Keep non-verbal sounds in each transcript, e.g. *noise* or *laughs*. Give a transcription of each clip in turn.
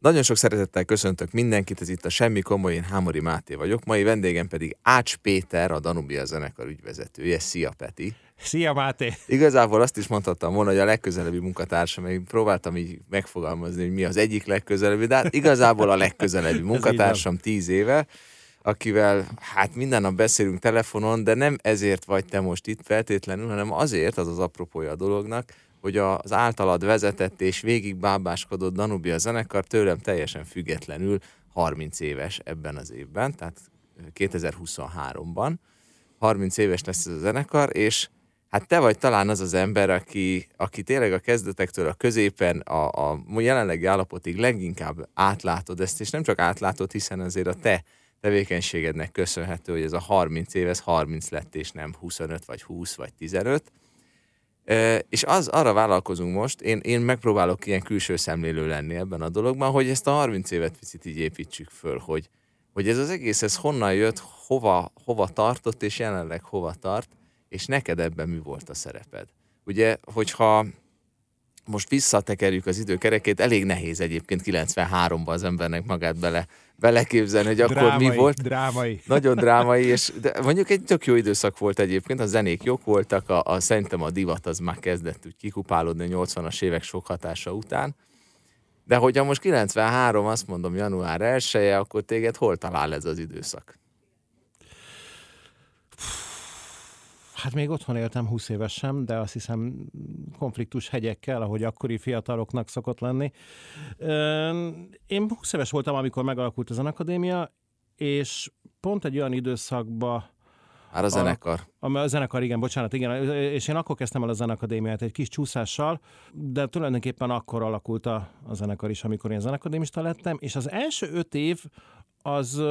Nagyon sok szeretettel köszöntök mindenkit, ez itt a Semmi Komoly, én Hámori Máté vagyok, mai vendégem pedig Ács Péter, a Danubia zenekar ügyvezetője. Szia Peti! Szia Máté! Igazából azt is mondhattam volna, hogy a legközelebbi munkatársam, én próbáltam így megfogalmazni, hogy mi az egyik legközelebbi, de hát igazából a legközelebbi *laughs* munkatársam tíz éve, akivel hát minden nap beszélünk telefonon, de nem ezért vagy te most itt feltétlenül, hanem azért, az az apropója a dolognak, hogy az általad vezetett és végig bábáskodott Danubia zenekar tőlem teljesen függetlenül 30 éves ebben az évben, tehát 2023-ban. 30 éves lesz ez a zenekar, és hát te vagy talán az az ember, aki, aki tényleg a kezdetektől a középen, a, a jelenlegi állapotig leginkább átlátod ezt, és nem csak átlátod, hiszen azért a te tevékenységednek köszönhető, hogy ez a 30 év, ez 30 lett, és nem 25 vagy 20 vagy 15 és az, arra vállalkozunk most, én, én megpróbálok ilyen külső szemlélő lenni ebben a dologban, hogy ezt a 30 évet picit így építsük föl, hogy, hogy ez az egész, ez honnan jött, hova, hova tartott, és jelenleg hova tart, és neked ebben mi volt a szereped. Ugye, hogyha most visszatekerjük az időkerekét, elég nehéz egyébként 93-ban az embernek magát bele, beleképzelni, hogy akkor drámai, mi volt. Drámai. *laughs* Nagyon drámai, és de mondjuk egy tök jó időszak volt egyébként, a zenék jók voltak, a, a szerintem a divat az már kezdett úgy kikupálódni a 80-as évek sok hatása után. De hogyha most 93, azt mondom január 1 -e, akkor téged hol talál ez az időszak? Hát még otthon éltem 20 évesen, de azt hiszem konfliktus hegyekkel, ahogy akkori fiataloknak szokott lenni. Én 20 éves voltam, amikor megalakult a zenakadémia, és pont egy olyan időszakba már a zenekar. A, a zenekar, igen, bocsánat, igen. És én akkor kezdtem el a zenakadémiát egy kis csúszással, de tulajdonképpen akkor alakult a, a zenekar is, amikor én zenakadémista lettem, és az első öt év az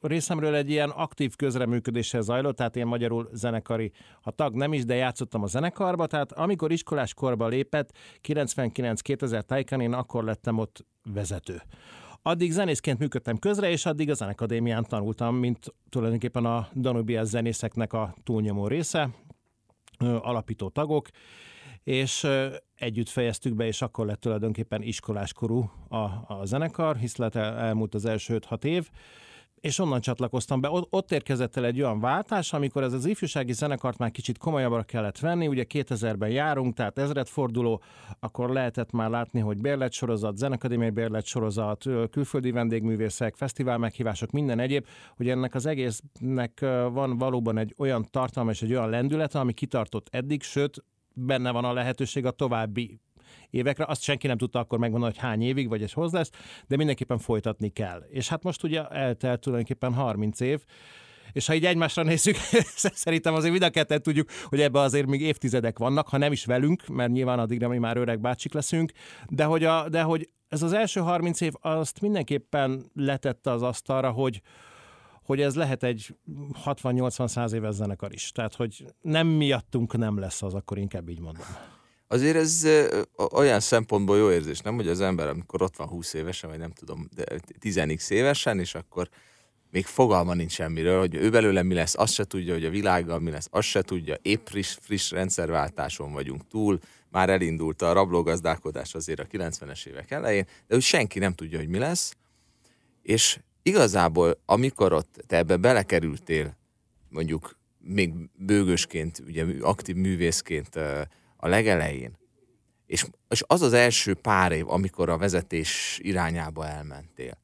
részemről egy ilyen aktív közreműködéssel zajlott, tehát én magyarul zenekari, ha tag nem is, de játszottam a zenekarba, tehát amikor iskolás korba lépett, 99-2000 tájkán, én akkor lettem ott vezető. Addig zenészként működtem közre, és addig a zenekadémián tanultam, mint tulajdonképpen a Danubia zenészeknek a túlnyomó része, alapító tagok, és együtt fejeztük be, és akkor lett tulajdonképpen iskoláskorú a, a zenekar, hisz lett el, elmúlt az első 5-6 év, és onnan csatlakoztam be. Ott érkezett el egy olyan váltás, amikor ez az ifjúsági zenekart már kicsit komolyabbra kellett venni, ugye 2000-ben járunk, tehát ezredforduló, akkor lehetett már látni, hogy bérletsorozat, zenekadémiai bérletsorozat, külföldi vendégművészek, fesztivál meghívások, minden egyéb, hogy ennek az egésznek van valóban egy olyan tartalma és egy olyan lendülete, ami kitartott eddig, sőt, benne van a lehetőség a további évekre. Azt senki nem tudta akkor megmondani, hogy hány évig, vagy ez hoz lesz, de mindenképpen folytatni kell. És hát most ugye eltelt tulajdonképpen 30 év, és ha így egymásra nézzük, *laughs* szerintem azért mind a ketten tudjuk, hogy ebbe azért még évtizedek vannak, ha nem is velünk, mert nyilván addigra mi már öreg bácsik leszünk, de hogy, a, de hogy ez az első 30 év azt mindenképpen letette az asztalra, hogy, hogy ez lehet egy 60-80-100 éves zenekar is. Tehát, hogy nem miattunk nem lesz az, akkor inkább így mondom. Azért ez olyan szempontból jó érzés, nem? Hogy az ember, amikor ott van 20 évesen, vagy nem tudom, de 10 évesen, és akkor még fogalma nincs semmiről, hogy ő belőle mi lesz, azt se tudja, hogy a világgal mi lesz, azt se tudja, épp friss, friss rendszerváltáson vagyunk túl, már elindult a rablógazdálkodás azért a 90-es évek elején, de úgy senki nem tudja, hogy mi lesz, és igazából, amikor ott te ebbe belekerültél, mondjuk még bőgösként, ugye aktív művészként a legelején, és, és az az első pár év, amikor a vezetés irányába elmentél,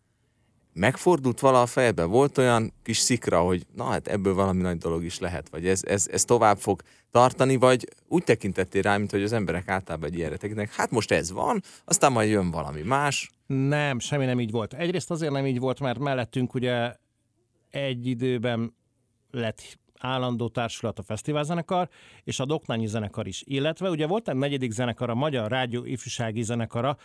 megfordult vala a fejedbe? Volt olyan kis szikra, hogy na hát ebből valami nagy dolog is lehet, vagy ez, ez, ez tovább fog tartani, vagy úgy tekintettél rá, mint hogy az emberek általában egy ilyenre tekintenek, hát most ez van, aztán majd jön valami más. Nem, semmi nem így volt. Egyrészt azért nem így volt, mert mellettünk ugye egy időben lett állandó társulat a fesztiválzenekar, és a Doknányi zenekar is. Illetve ugye volt egy negyedik zenekar, a Magyar Rádió Ifjúsági Zenekara,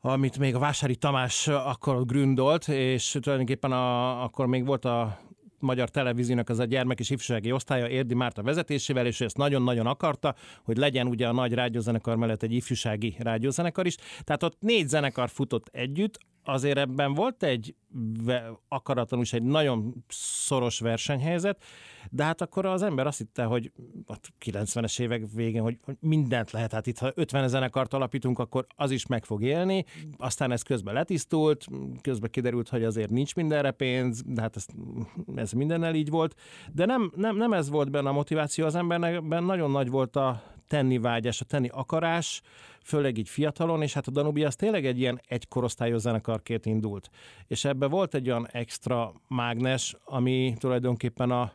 amit még a Vásári Tamás akkor gründolt, és tulajdonképpen a, akkor még volt a Magyar Televíziónak az a gyermek és ifjúsági osztálya Érdi Márta vezetésével, és ezt nagyon-nagyon akarta, hogy legyen ugye a nagy rádiózenekar mellett egy ifjúsági rádiózenekar is. Tehát ott négy zenekar futott együtt, azért ebben volt egy akaratlanul is egy nagyon szoros versenyhelyzet, de hát akkor az ember azt hitte, hogy a 90-es évek végén, hogy, mindent lehet, hát itt ha 50 zenekart alapítunk, akkor az is meg fog élni, aztán ez közben letisztult, közben kiderült, hogy azért nincs mindenre pénz, de hát ez, ez mindennel így volt, de nem, nem, nem ez volt benne a motiváció, az embernek nagyon nagy volt a tenni vágyás, a tenni akarás, főleg így fiatalon, és hát a Danubia az tényleg egy ilyen egykorosztályos zenekarként indult. És ebbe volt egy olyan extra mágnes, ami tulajdonképpen a,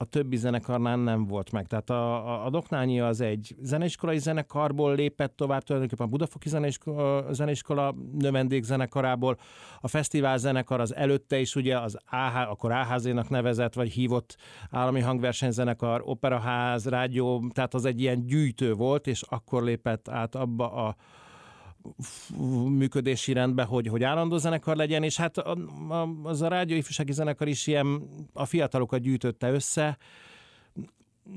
a többi zenekarnál nem volt meg. Tehát a, a, a Doknányi az egy zeneiskolai zenekarból lépett tovább, tulajdonképpen a Budafoki zeneiskola, zeneiskola növendék a fesztivál zenekar az előtte is ugye az AH, akkor AHZ-nak nevezett, vagy hívott állami hangversenyzenekar, operaház, rádió, tehát az egy ilyen gyűjtő volt, és akkor lépett át abba a működési rendbe, hogy, hogy állandó zenekar legyen, és hát az a rádió ifjúsági zenekar is ilyen a fiatalokat gyűjtötte össze.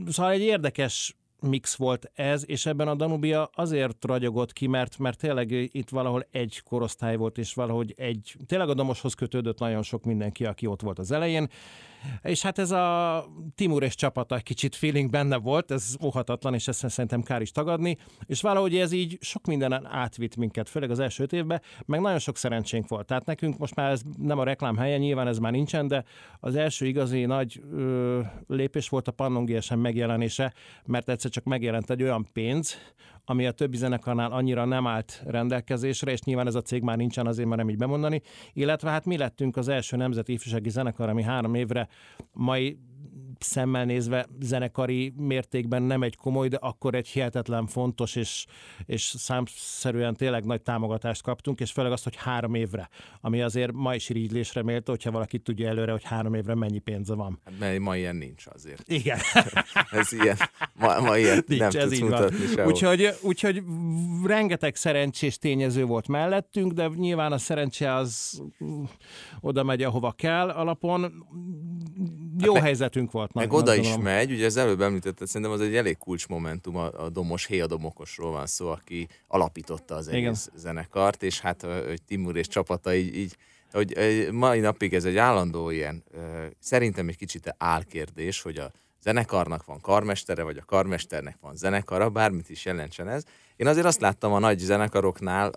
Szóval egy érdekes mix volt ez, és ebben a Danubia azért ragyogott ki, mert, mert tényleg itt valahol egy korosztály volt, és valahogy egy, tényleg a Domoshoz kötődött nagyon sok mindenki, aki ott volt az elején, és hát ez a Timur és csapata egy kicsit feeling benne volt, ez óhatatlan, és ezt szerintem kár is tagadni, és valahogy ez így sok mindenen átvitt minket, főleg az első évben, meg nagyon sok szerencsénk volt. Tehát nekünk most már ez nem a reklám helye, nyilván ez már nincsen, de az első igazi nagy ö, lépés volt a Pannon GSM megjelenése, mert egyszer csak megjelent egy olyan pénz, ami a többi zenekarnál annyira nem állt rendelkezésre, és nyilván ez a cég már nincsen, azért már nem így bemondani. Illetve hát mi lettünk az első nemzeti ifjúsági zenekar, ami három évre mai szemmel nézve zenekari mértékben nem egy komoly, de akkor egy hihetetlen fontos és, és számszerűen tényleg nagy támogatást kaptunk, és főleg azt, hogy három évre, ami azért ma is irigylésre méltó, hogyha valaki tudja előre, hogy három évre mennyi pénze van. Hát, mert ma ilyen nincs azért. Igen. *laughs* ez ilyen, ma, ma ilyen nincs, nem ez tudsz így mutatni van. Úgyhogy, úgyhogy rengeteg szerencsés tényező volt mellettünk, de nyilván a szerencse az oda megy, ahova kell alapon. Jó hát helyzetünk volt. Meg oda is megy, ugye az előbb említetted, szerintem az egy elég kulcsmomentum, a, a Domos, Héja Domokosról van szó, aki alapította az egész Igen. zenekart, és hát hogy Timur és csapata így, így hogy mai napig ez egy állandó ilyen, szerintem egy kicsit álkérdés, hogy a zenekarnak van karmestere, vagy a karmesternek van zenekara, bármit is jelentsen ez. Én azért azt láttam a nagy zenekaroknál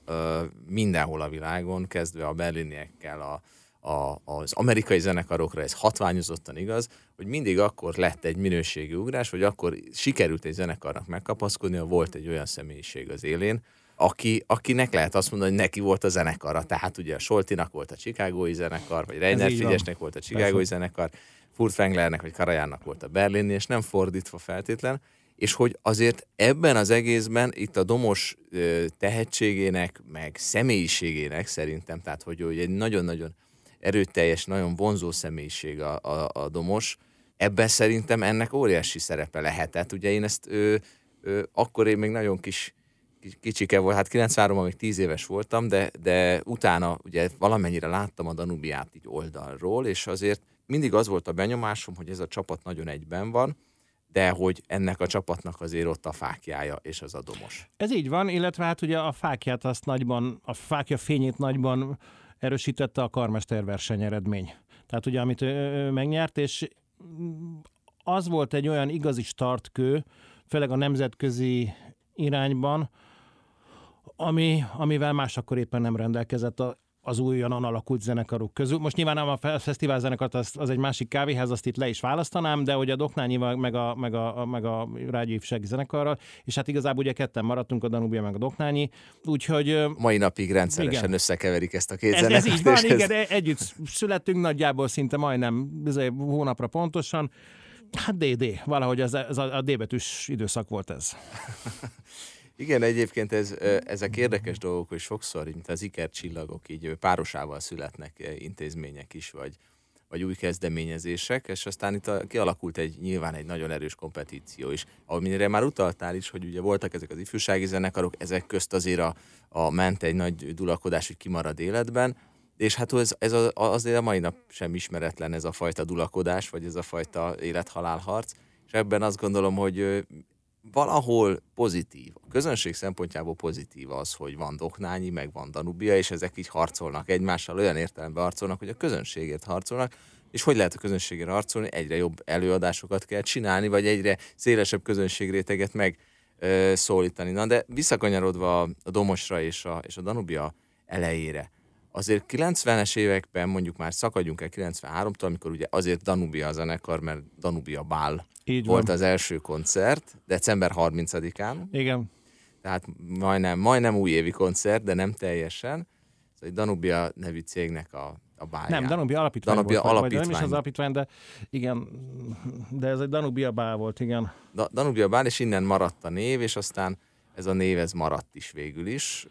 mindenhol a világon, kezdve a berliniekkel, a, a, az amerikai zenekarokra ez hatványozottan igaz, hogy mindig akkor lett egy minőségi ugrás, vagy akkor sikerült egy zenekarnak megkapaszkodni, ha volt egy olyan személyiség az élén, aki, akinek lehet azt mondani, hogy neki volt a zenekara. Tehát ugye a Soltinak volt a Chicagói zenekar, vagy Reiner Figyesnek volt a Chicagói zenekar, Furtwänglernek vagy Karajának volt a Berlini, és nem fordítva feltétlen, és hogy azért ebben az egészben itt a Domos tehetségének, meg személyiségének szerintem, tehát hogy, egy nagyon-nagyon erőteljes, nagyon vonzó személyiség a, a, a Domos. Ebben szerintem ennek óriási szerepe lehetett. Ugye én ezt ő, ő, akkor én még nagyon kis kicsike volt, hát 93-ban még 10 éves voltam, de, de utána ugye valamennyire láttam a Danubiát így oldalról, és azért mindig az volt a benyomásom, hogy ez a csapat nagyon egyben van, de hogy ennek a csapatnak azért ott a fákjája és az a domos. Ez így van, illetve hát ugye a fákját azt nagyban, a fákja fényét nagyban erősítette a karmester verseny eredmény. Tehát ugye, amit ő megnyert, és az volt egy olyan igazi startkő, főleg a nemzetközi irányban, ami, amivel más akkor éppen nem rendelkezett a, az újonnan alakult zenekarok közül. Most nyilván a fesztivál zenekart az, az egy másik kávéház, azt itt le is választanám, de hogy a Doknányi meg a, meg a, meg a Rádió Ifjúsági Zenekarral, és hát igazából ugye ketten maradtunk, a Danubia meg a Doknányi, úgyhogy... Mai napig rendszeresen igen. összekeverik ezt a két ez, zenekart. Ez így van, igen, ez... együtt születtünk nagyjából szinte majdnem hónapra pontosan, Hát DD, valahogy ez, ez a, a D betűs időszak volt ez. *laughs* Igen, egyébként ez, ezek érdekes dolgok, hogy sokszor, mint az ikercsillagok, így párosával születnek intézmények is, vagy, vagy új kezdeményezések, és aztán itt a, kialakult egy nyilván egy nagyon erős kompetíció is. Amire már utaltál is, hogy ugye voltak ezek az ifjúsági zenekarok, ezek közt azért a, a ment egy nagy dulakodás, hogy kimarad életben, és hát ez, ez azért a mai nap sem ismeretlen ez a fajta dulakodás, vagy ez a fajta élethalálharc, és ebben azt gondolom, hogy valahol pozitív. A közönség szempontjából pozitív az, hogy van Doknányi, meg van Danubia, és ezek így harcolnak egymással, olyan értelemben harcolnak, hogy a közönségért harcolnak, és hogy lehet a közönségére harcolni? Egyre jobb előadásokat kell csinálni, vagy egyre szélesebb közönségréteget meg szólítani. Na de visszakanyarodva a Domosra és a, és a Danubia elejére, azért 90-es években mondjuk már szakadjunk el 93-tól, amikor ugye azért Danubia a zenekar, mert Danubia Bál Így volt van. az első koncert, december 30-án. Igen. Tehát majdnem, majdnem újévi koncert, de nem teljesen. Szóval Danubia nevű cégnek a, a bálján. Nem, Danubia alapítvány Danubia volt, alapítvány. Vagy nem is az alapítvány, de igen, de ez egy Danubia bál volt, igen. Da, Danubia bál, és innen maradt a név, és aztán ez a név ez maradt is végül is.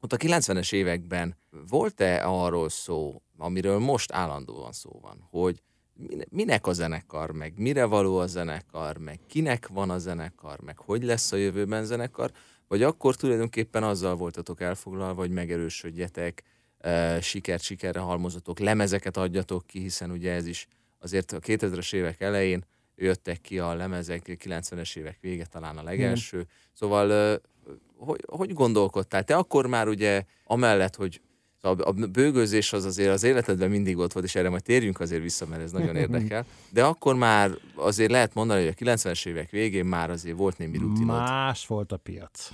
Ott a 90-es években volt-e arról szó, amiről most állandóan szó van, hogy minek a zenekar, meg mire való a zenekar, meg kinek van a zenekar, meg hogy lesz a jövőben zenekar, vagy akkor tulajdonképpen azzal voltatok elfoglalva, hogy megerősödjetek, sikert sikerre halmozatok, lemezeket adjatok ki, hiszen ugye ez is azért a 2000-es évek elején jöttek ki a lemezek, 90-es évek vége talán a legelső. Mm. Szóval hogy, hogy gondolkodtál? Te akkor már ugye amellett, hogy a bőgőzés az azért az életedben mindig ott volt, és erre majd térjünk azért vissza, mert ez nagyon *laughs* érdekel. De akkor már azért lehet mondani, hogy a 90-es évek végén már azért volt némi rutinod. Más volt a piac.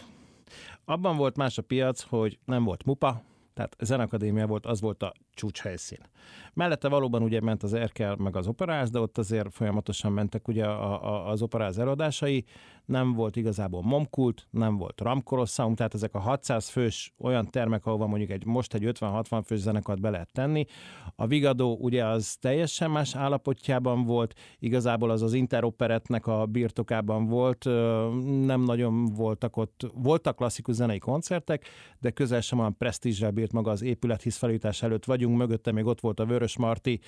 Abban volt más a piac, hogy nem volt mupa, tehát a Zenakadémia volt, az volt a csúcshelyszín. Mellette valóban ugye ment az Erkel meg az operáz, de ott azért folyamatosan mentek ugye a, a, az operáz előadásai, nem volt igazából momkult, nem volt ramkolossaum, tehát ezek a 600 fős olyan termek, ahova mondjuk egy, most egy 50-60 fős zenekart be lehet tenni. A Vigadó ugye az teljesen más állapotjában volt, igazából az az interoperetnek a birtokában volt, nem nagyon voltak ott, voltak klasszikus zenei koncertek, de közel sem olyan presztízsel bírt maga az épület, hisz felújítás előtt vagyunk, mögötte még ott volt a Vörös Marti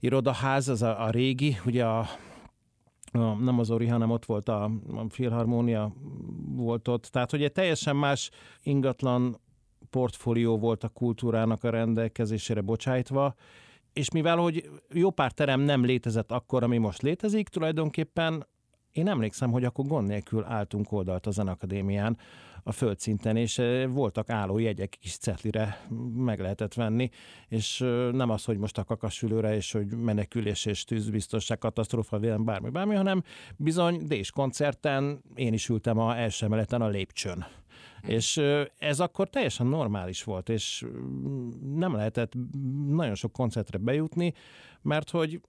irodaház, az a, a régi, ugye a a, nem az Ori, hanem ott volt a, a Filharmónia volt ott. Tehát, hogy egy teljesen más ingatlan portfólió volt a kultúrának a rendelkezésére bocsájtva, és mivel, hogy jó pár terem nem létezett akkor, ami most létezik, tulajdonképpen én emlékszem, hogy akkor gond nélkül álltunk oldalt a Zenakadémián, a földszinten, és voltak álló jegyek kis cetlire meg lehetett venni, és nem az, hogy most a kakasülőre, és hogy menekülés és tűzbiztonság, katasztrófa, vélem, bármi, bármi, hanem bizony Dés koncerten én is ültem a első emeleten a lépcsőn. Hm. És ez akkor teljesen normális volt, és nem lehetett nagyon sok koncertre bejutni, mert hogy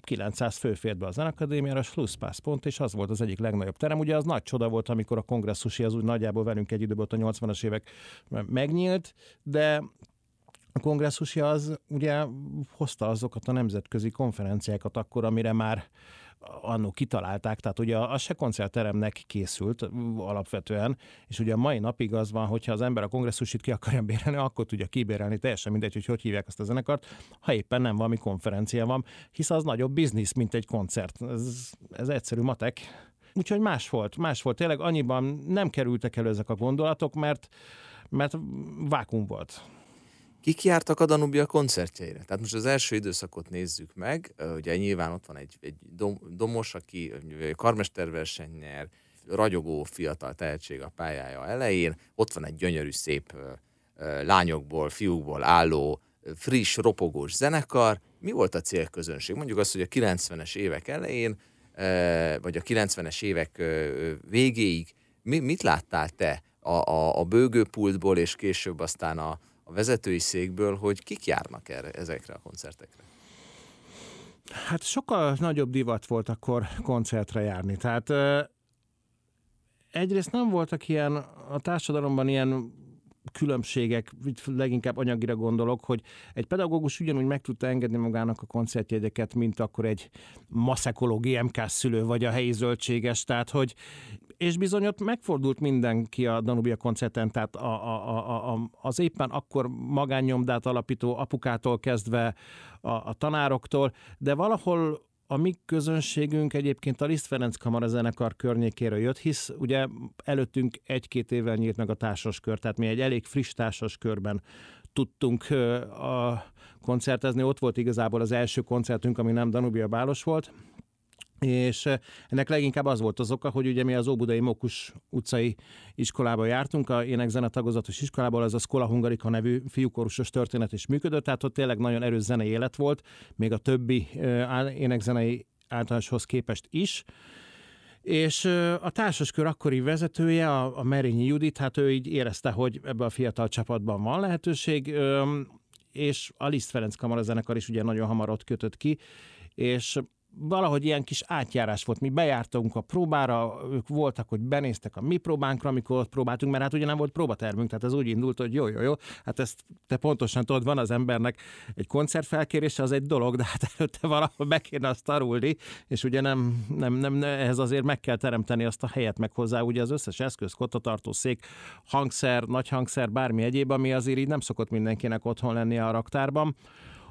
900 fő fért be a Zenakadémiára, Schlusspász pont, és az volt az egyik legnagyobb terem. Ugye az nagy csoda volt, amikor a kongresszusi az úgy nagyjából velünk egy időben a 80-as évek megnyílt, de a kongresszusi az ugye hozta azokat a nemzetközi konferenciákat akkor, amire már annó kitalálták, tehát ugye az se koncertteremnek készült alapvetően, és ugye a mai napig az van, hogyha az ember a kongresszusit ki akarja bérelni, akkor tudja kibérelni, teljesen mindegy, hogy hogy hívják azt a zenekart, ha éppen nem valami konferencia van, hisz az nagyobb biznisz, mint egy koncert. Ez, ez egyszerű matek. Úgyhogy más volt, más volt. Tényleg annyiban nem kerültek elő ezek a gondolatok, mert, mert vákum volt. Kik jártak a Danubia koncertjeire? Tehát most az első időszakot nézzük meg, ugye nyilván ott van egy, egy dom, domos, aki karmesterverseny nyer, ragyogó fiatal tehetség a pályája elején, ott van egy gyönyörű szép lányokból, fiúkból álló, friss, ropogós zenekar. Mi volt a célközönség? Mondjuk azt, hogy a 90-es évek elején, vagy a 90-es évek végéig mit láttál te a, a, a bőgőpultból, és később aztán a, a vezetői székből, hogy kik járnak erre, ezekre a koncertekre? Hát sokkal nagyobb divat volt akkor koncertre járni. Tehát egyrészt nem voltak ilyen a társadalomban ilyen különbségek, leginkább anyagira gondolok, hogy egy pedagógus ugyanúgy meg tudta engedni magának a koncertjegyeket, mint akkor egy maszekológi MK szülő, vagy a helyi zöldséges, tehát hogy és bizony ott megfordult mindenki a Danubia koncerten, tehát a, a, a, a, az éppen akkor magánnyomdát alapító apukától kezdve a, a tanároktól, de valahol a mi közönségünk egyébként a Liszt Ferenc Kamara zenekar környékéről jött, hisz ugye előttünk egy-két évvel nyílt meg a kör, tehát mi egy elég friss körben tudtunk a koncertezni. Ott volt igazából az első koncertünk, ami nem Danubia Bálos volt, és ennek leginkább az volt az oka, hogy ugye mi az Óbudai Mokus utcai iskolába jártunk, a énekzene tagozatos iskolából, ez a Skola Hungarika nevű fiúkorusos történet is működött, tehát ott tényleg nagyon erős zenei élet volt, még a többi énekzenei általánoshoz képest is. És a társaskör akkori vezetője, a, a Merényi Judit, hát ő így érezte, hogy ebbe a fiatal csapatban van lehetőség, és a Liszt Ferenc kamarazenekar is ugye nagyon hamar ott kötött ki, és valahogy ilyen kis átjárás volt. Mi bejártunk a próbára, ők voltak, hogy benéztek a mi próbánkra, amikor ott próbáltunk, mert hát ugye nem volt próbatermünk, tehát ez úgy indult, hogy jó, jó, jó, hát ezt te pontosan tudod, van az embernek egy koncertfelkérése, az egy dolog, de hát előtte valahol be kéne azt tarulni, és ugye nem, nem, nem, ehhez azért meg kell teremteni azt a helyet meg hozzá, ugye az összes eszköz, kottatartó szék, hangszer, nagy hangszer, bármi egyéb, ami azért így nem szokott mindenkinek otthon lenni a raktárban.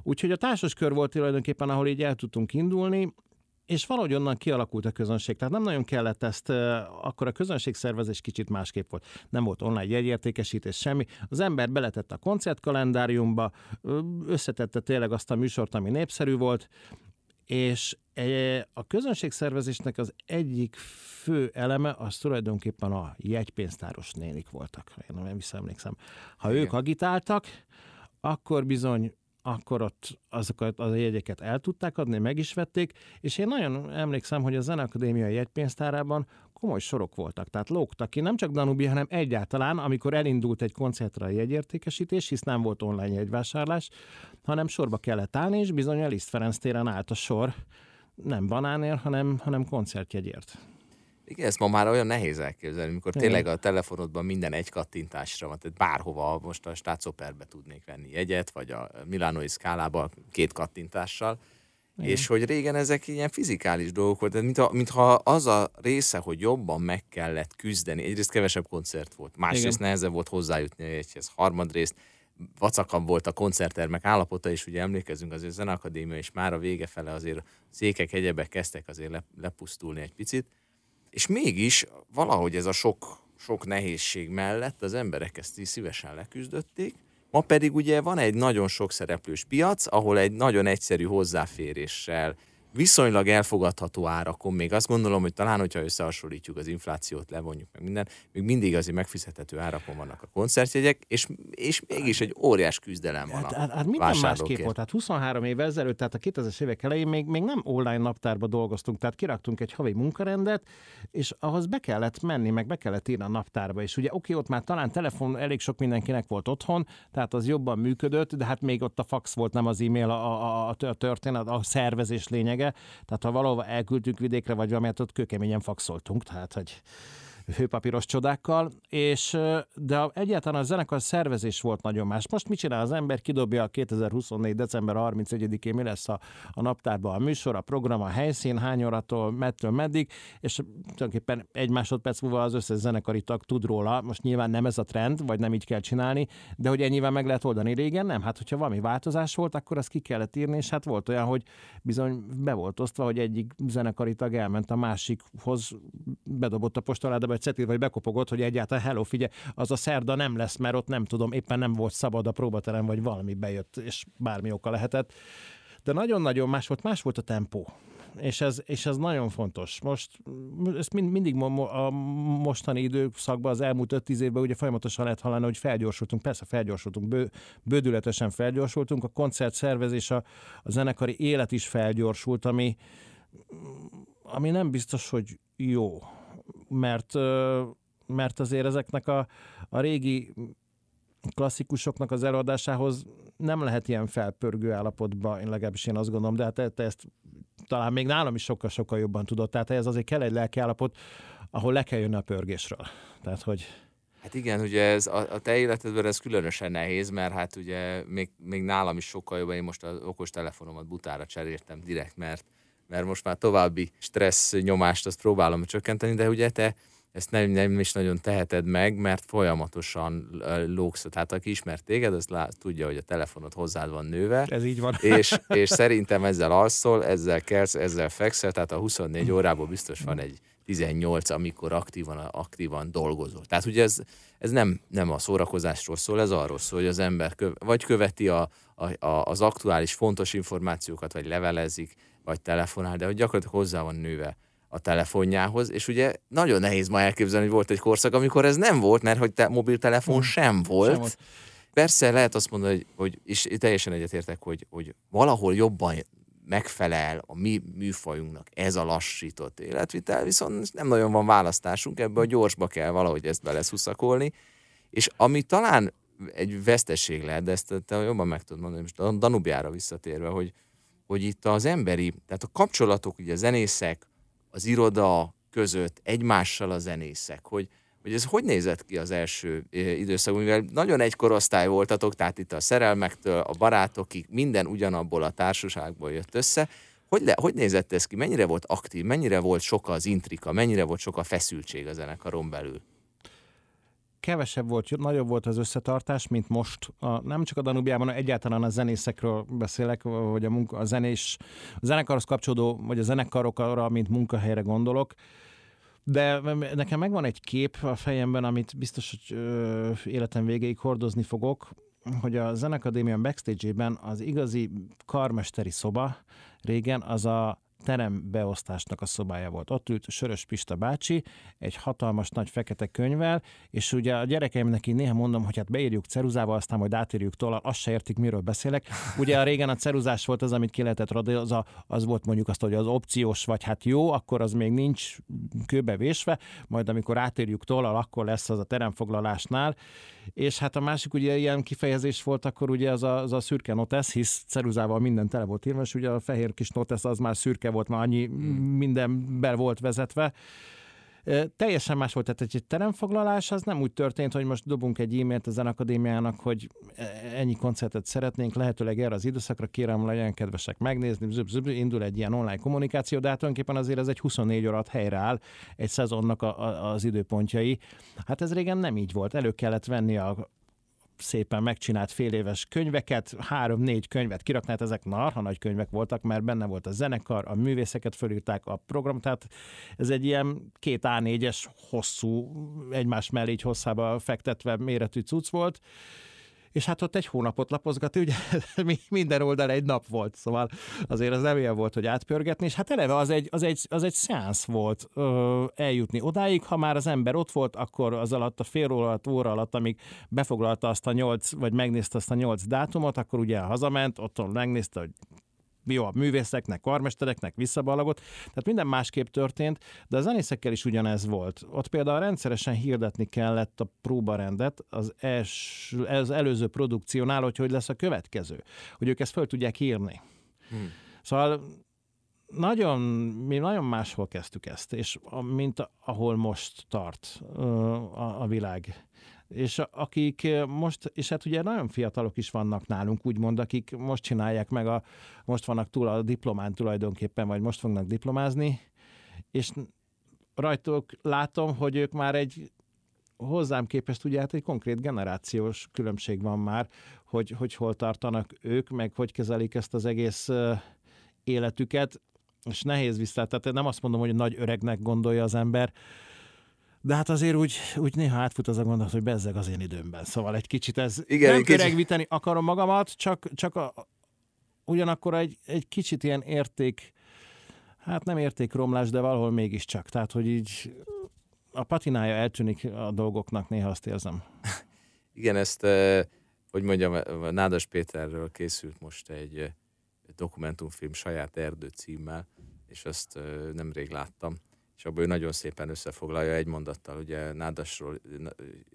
Úgyhogy a társas kör volt tulajdonképpen, ahol így el tudtunk indulni, és valahogy onnan kialakult a közönség. Tehát nem nagyon kellett ezt, akkor a közönségszervezés kicsit másképp volt. Nem volt online jegyértékesítés, semmi. Az ember beletette a koncertkalendáriumba, összetette tényleg azt a műsort, ami népszerű volt, és a közönségszervezésnek az egyik fő eleme az tulajdonképpen a jegypénztáros nénik voltak. Én nem visszaemlékszem. Ha Igen. ők agitáltak, akkor bizony akkor ott azokat az jegyeket el tudták adni, meg is vették, és én nagyon emlékszem, hogy a Zeneakadémia jegypénztárában komoly sorok voltak, tehát lógtak ki, nem csak Danubi, hanem egyáltalán, amikor elindult egy koncertre a jegyértékesítés, hisz nem volt online jegyvásárlás, hanem sorba kellett állni, és bizony a Liszt Ferenc téren állt a sor, nem banánért, hanem, hanem koncertjegyért. Igen, ezt ma már olyan nehéz elképzelni, amikor Igen. tényleg a telefonodban minden egy kattintásra van, tehát bárhova most a Stácoperbe tudnék venni jegyet, vagy a Milánói szkálába két kattintással, Igen. és hogy régen ezek ilyen fizikális dolgok voltak, mintha, mintha az a része, hogy jobban meg kellett küzdeni, egyrészt kevesebb koncert volt, másrészt Igen. nehezebb volt hozzájutni egyhez, harmadrészt vacakabb volt a koncerttermek állapota, és ugye emlékezünk azért a Zeneakadémia, és már a vége fele azért székek, egyebek kezdtek azért lepusztulni egy picit, és mégis valahogy ez a sok, sok nehézség mellett az emberek ezt is szívesen leküzdötték, Ma pedig ugye van egy nagyon sok szereplős piac, ahol egy nagyon egyszerű hozzáféréssel viszonylag elfogadható árakon, még azt gondolom, hogy talán, hogyha összehasonlítjuk az inflációt, levonjuk meg minden, még mindig azért megfizethető árakon vannak a koncertjegyek, és, és mégis egy óriás küzdelem van hát, hát, hát minden másképp volt. Tehát 23 évvel ezelőtt, tehát a 2000-es évek elején még, még nem online naptárba dolgoztunk, tehát kiraktunk egy havi munkarendet, és ahhoz be kellett menni, meg be kellett írni a naptárba, és ugye oké, ott már talán telefon elég sok mindenkinek volt otthon, tehát az jobban működött, de hát még ott a fax volt, nem az e-mail a, a, a történet, a szervezés lényege, Tehát ha valahova elküldtük vidékre, vagy valamit, ott kőkeményen faxoltunk, tehát hogy hőpapíros csodákkal, és de egyáltalán a zenekar szervezés volt nagyon más. Most mit csinál az ember? Kidobja a 2024. december 31-én mi lesz a, a naptárban a műsor, a program, a helyszín, hány óratól, mettől meddig, és tulajdonképpen egy másodperc múlva az összes zenekari tag tud róla. Most nyilván nem ez a trend, vagy nem így kell csinálni, de hogy ennyivel meg lehet oldani régen, nem. Hát, hogyha valami változás volt, akkor azt ki kellett írni, és hát volt olyan, hogy bizony be volt osztva, hogy egyik zenekari tag elment a másikhoz, bedobott a postaládába egy cetit, vagy bekopogott, hogy egyáltalán hello, figyelj, az a szerda nem lesz, mert ott nem tudom, éppen nem volt szabad a próbaterem, vagy valami bejött, és bármi oka lehetett. De nagyon-nagyon más volt, más volt a tempó és ez, és ez nagyon fontos. Most ezt mind, mindig a mostani időszakban, az elmúlt 5-10 évben ugye folyamatosan lehet hallani, hogy felgyorsultunk, persze felgyorsultunk, bő, bődületesen felgyorsultunk, a koncert szervezés, a, a zenekari élet is felgyorsult, ami, ami nem biztos, hogy jó mert, mert azért ezeknek a, a régi klasszikusoknak az előadásához nem lehet ilyen felpörgő állapotba, én legalábbis én azt gondolom, de hát te, ezt talán még nálam is sokkal-sokkal jobban tudod. Tehát ez azért kell egy lelki állapot, ahol le kell jönni a pörgésről. Tehát, hogy... Hát igen, ugye ez a, a te életedben ez különösen nehéz, mert hát ugye még, még nálam is sokkal jobban, én most az okos telefonomat butára cseréltem direkt, mert mert most már további stressz nyomást azt próbálom csökkenteni, de ugye te ezt nem, nem is nagyon teheted meg, mert folyamatosan lógsz. Tehát aki ismer téged, az lát, tudja, hogy a telefonod hozzád van nőve. Ez így van. És, *laughs* és szerintem ezzel alszol, ezzel kelsz, ezzel fekszel, tehát a 24 órából biztos van egy 18, amikor aktívan, aktívan dolgozol. Tehát ugye ez, ez nem, nem a szórakozásról szól, ez arról szól, hogy az ember köv, vagy követi a, a, a, az aktuális fontos információkat, vagy levelezik, vagy telefonál, de hogy gyakorlatilag hozzá van nőve a telefonjához, és ugye nagyon nehéz ma elképzelni, hogy volt egy korszak, amikor ez nem volt, mert hogy te, mobiltelefon sem volt. Sem volt. Persze lehet azt mondani, hogy, hogy és teljesen egyetértek, hogy, hogy valahol jobban megfelel a mi műfajunknak ez a lassított életvitel, viszont nem nagyon van választásunk, ebbe a gyorsba kell valahogy ezt beleszuszakolni, és ami talán egy veszteség lehet, de ezt te jobban meg tudod mondani, most a Danubiára visszatérve, hogy, hogy itt az emberi, tehát a kapcsolatok, ugye a zenészek, az iroda között, egymással a zenészek, hogy, hogy ez hogy nézett ki az első időszak, mivel nagyon egy korosztály voltatok, tehát itt a szerelmektől, a barátokig, minden ugyanabból a társaságból jött össze, hogy, le, hogy nézett ez ki? Mennyire volt aktív? Mennyire volt sok az intrika? Mennyire volt sok a feszültség a zenekaron belül? Kevesebb volt, nagyobb volt az összetartás, mint most. A, nem csak a Danubiában, egyáltalán a zenészekről beszélek, vagy a, munka, a zenés, a zenekarhoz kapcsolódó, vagy a zenekarokra, mint munkahelyre gondolok. De nekem megvan egy kép a fejemben, amit biztos, hogy ö, életem végéig hordozni fogok, hogy a Zenakadémia backstage-ében az igazi karmesteri szoba régen az a terembeosztásnak a szobája volt. Ott ült Sörös Pista bácsi, egy hatalmas nagy fekete könyvvel, és ugye a gyerekeimnek így néha mondom, hogy hát beírjuk ceruzával, aztán majd átírjuk tollal, azt se értik, miről beszélek. Ugye a régen a ceruzás volt az, amit ki lehetett radni, az, volt mondjuk azt, hogy az opciós vagy hát jó, akkor az még nincs kőbe vésve, majd amikor átírjuk tollal, akkor lesz az a teremfoglalásnál, és hát a másik ugye ilyen kifejezés volt, akkor ugye az a, az a szürke notesz, hisz ceruzával minden tele volt írva, és ugye a fehér kis notesz az már szürke volt, már annyi hmm. minden be volt vezetve. Teljesen más volt, tehát egy teremfoglalás az nem úgy történt, hogy most dobunk egy e-mailt a Zenakadémiának, hogy e, ennyi koncertet szeretnénk, lehetőleg erre az időszakra kérem, legyen kedvesek megnézni, züb, züb, indul egy ilyen online kommunikáció, de hát tulajdonképpen azért ez egy 24 órát helyreáll egy szezonnak a, a, az időpontjai. Hát ez régen nem így volt, elő kellett venni a szépen megcsinált fél éves könyveket, három-négy könyvet kirakni, ezek narha nagy könyvek voltak, mert benne volt a zenekar, a művészeket fölírták a program, tehát ez egy ilyen két A4-es hosszú, egymás mellé így hosszába fektetve méretű cucc volt, és hát ott egy hónapot lapozgatni, ugye? *laughs* Minden oldal egy nap volt, szóval azért az nem ilyen volt, hogy átpörgetni, és hát eleve az egy, az egy, az egy szeánsz volt ö, eljutni odáig, ha már az ember ott volt, akkor az alatt a fél óra alatt, óra alatt, amíg befoglalta azt a nyolc, vagy megnézte azt a nyolc dátumot, akkor ugye hazament, otthon megnézte, hogy jó, a művészeknek, karmestereknek visszaballagott, tehát minden másképp történt, de a zenészekkel is ugyanez volt. Ott például rendszeresen hirdetni kellett a próbarendet az, els, az előző produkciónál, hogy hogy lesz a következő, hogy ők ezt föl tudják írni. Hmm. Szóval nagyon, mi nagyon máshol kezdtük ezt, és mint ahol most tart a, a világ és akik eh, most, és hát ugye nagyon fiatalok is vannak nálunk, úgymond, akik most csinálják meg, a, most vannak túl a diplomán tulajdonképpen, vagy most fognak diplomázni, és rajtuk látom, hogy ők már egy hozzám képest ugye hát egy konkrét generációs különbség van már, hogy, hogy hol tartanak ők, meg hogy kezelik ezt az egész uh, életüket, és nehéz vissza, tehát nem azt mondom, hogy nagy öregnek gondolja az ember, de hát azért úgy, úgy néha átfut az a gondolat, hogy bezzeg az én időmben. Szóval egy kicsit ez Igen, nem keregvíteni kicsit... akarom magamat, csak, csak a, ugyanakkor egy, egy kicsit ilyen érték, hát nem értékromlás, de valahol mégiscsak. Tehát, hogy így a patinája eltűnik a dolgoknak, néha azt érzem. *laughs* Igen, ezt, hogy mondjam, Nádas Péterről készült most egy dokumentumfilm saját erdő címmel, és azt nemrég láttam és abból ő nagyon szépen összefoglalja egy mondattal, ugye Nádasról